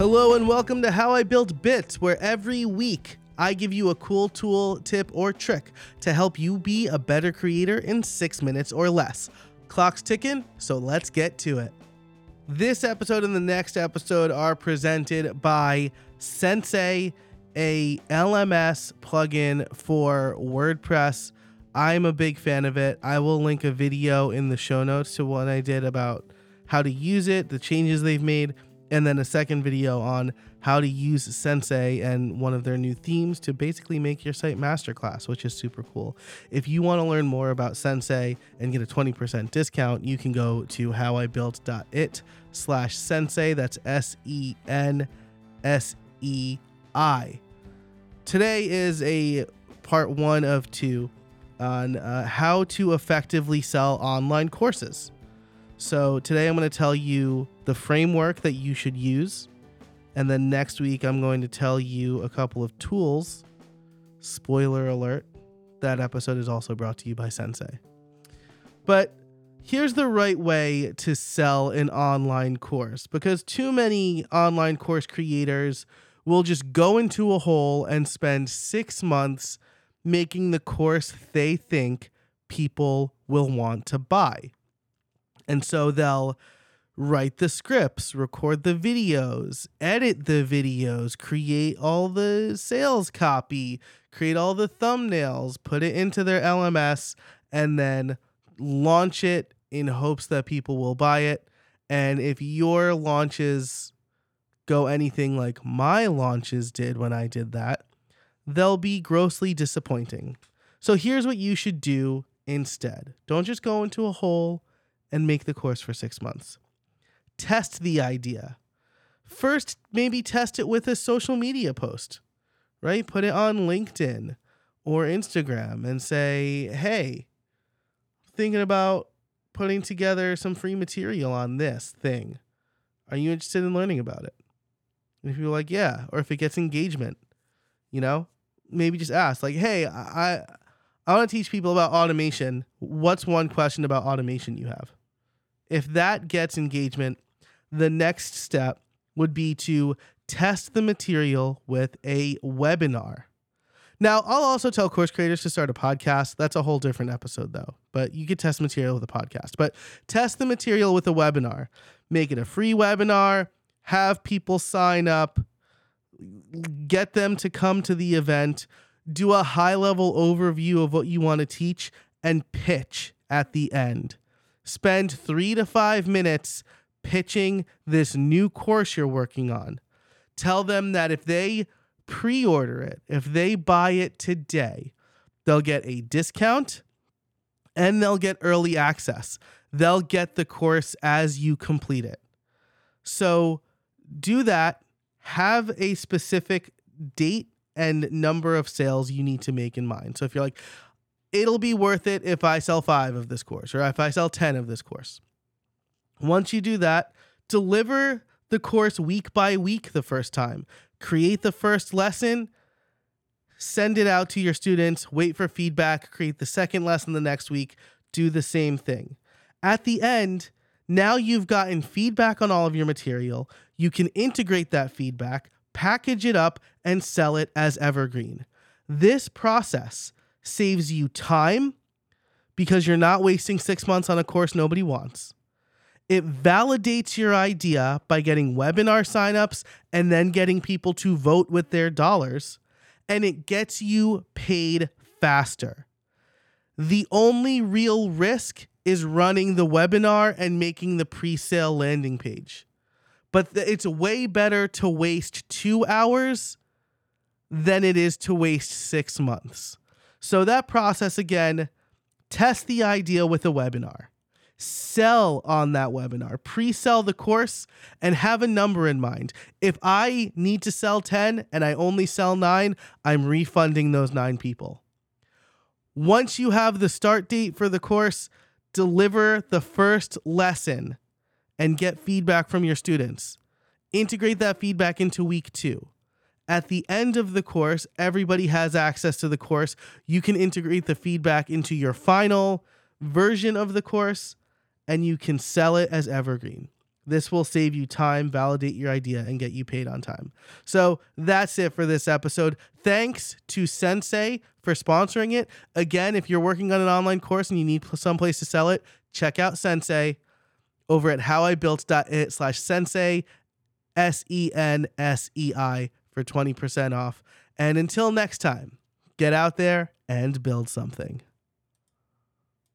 Hello and welcome to How I Built Bits, where every week I give you a cool tool, tip, or trick to help you be a better creator in six minutes or less. Clock's ticking, so let's get to it. This episode and the next episode are presented by Sensei, a LMS plugin for WordPress. I'm a big fan of it. I will link a video in the show notes to what I did about how to use it, the changes they've made, and then a second video on how to use Sensei and one of their new themes to basically make your site masterclass, which is super cool. If you want to learn more about Sensei and get a 20% discount, you can go to howibuilt.it slash sensei. That's S E N S E I. Today is a part one of two on uh, how to effectively sell online courses. So today I'm going to tell you the framework that you should use. And then next week I'm going to tell you a couple of tools. Spoiler alert, that episode is also brought to you by Sensei. But here's the right way to sell an online course because too many online course creators will just go into a hole and spend six months making the course they think people will want to buy. And so they'll write the scripts, record the videos, edit the videos, create all the sales copy, create all the thumbnails, put it into their LMS, and then launch it in hopes that people will buy it. And if your launches go anything like my launches did when I did that, they'll be grossly disappointing. So here's what you should do instead don't just go into a hole and make the course for six months. Test the idea. First, maybe test it with a social media post, right? Put it on LinkedIn or Instagram and say, hey, thinking about putting together some free material on this thing. Are you interested in learning about it? And if you're like, yeah, or if it gets engagement, you know, maybe just ask, like, hey, I I want to teach people about automation. What's one question about automation you have? If that gets engagement, the next step would be to test the material with a webinar. Now, I'll also tell course creators to start a podcast. That's a whole different episode, though. But you could test material with a podcast. But test the material with a webinar. Make it a free webinar, have people sign up, get them to come to the event, do a high level overview of what you want to teach, and pitch at the end. Spend three to five minutes pitching this new course you're working on. Tell them that if they pre order it, if they buy it today, they'll get a discount and they'll get early access. They'll get the course as you complete it. So do that. Have a specific date and number of sales you need to make in mind. So if you're like, it'll be worth it if I sell five of this course or if I sell 10 of this course. Once you do that, deliver the course week by week the first time. Create the first lesson, send it out to your students, wait for feedback, create the second lesson the next week, do the same thing. At the end, now you've gotten feedback on all of your material. You can integrate that feedback, package it up, and sell it as evergreen. This process saves you time because you're not wasting six months on a course nobody wants. It validates your idea by getting webinar signups and then getting people to vote with their dollars, and it gets you paid faster. The only real risk is running the webinar and making the pre sale landing page. But it's way better to waste two hours than it is to waste six months. So, that process again, test the idea with a webinar, sell on that webinar, pre sell the course, and have a number in mind. If I need to sell 10 and I only sell nine, I'm refunding those nine people. Once you have the start date for the course, deliver the first lesson and get feedback from your students. Integrate that feedback into week two. At the end of the course, everybody has access to the course. You can integrate the feedback into your final version of the course and you can sell it as evergreen. This will save you time, validate your idea, and get you paid on time. So that's it for this episode. Thanks to Sensei for sponsoring it. Again, if you're working on an online course and you need some place to sell it, check out Sensei over at howibuilt.it slash sensei, S E N S E I, for 20% off. And until next time, get out there and build something.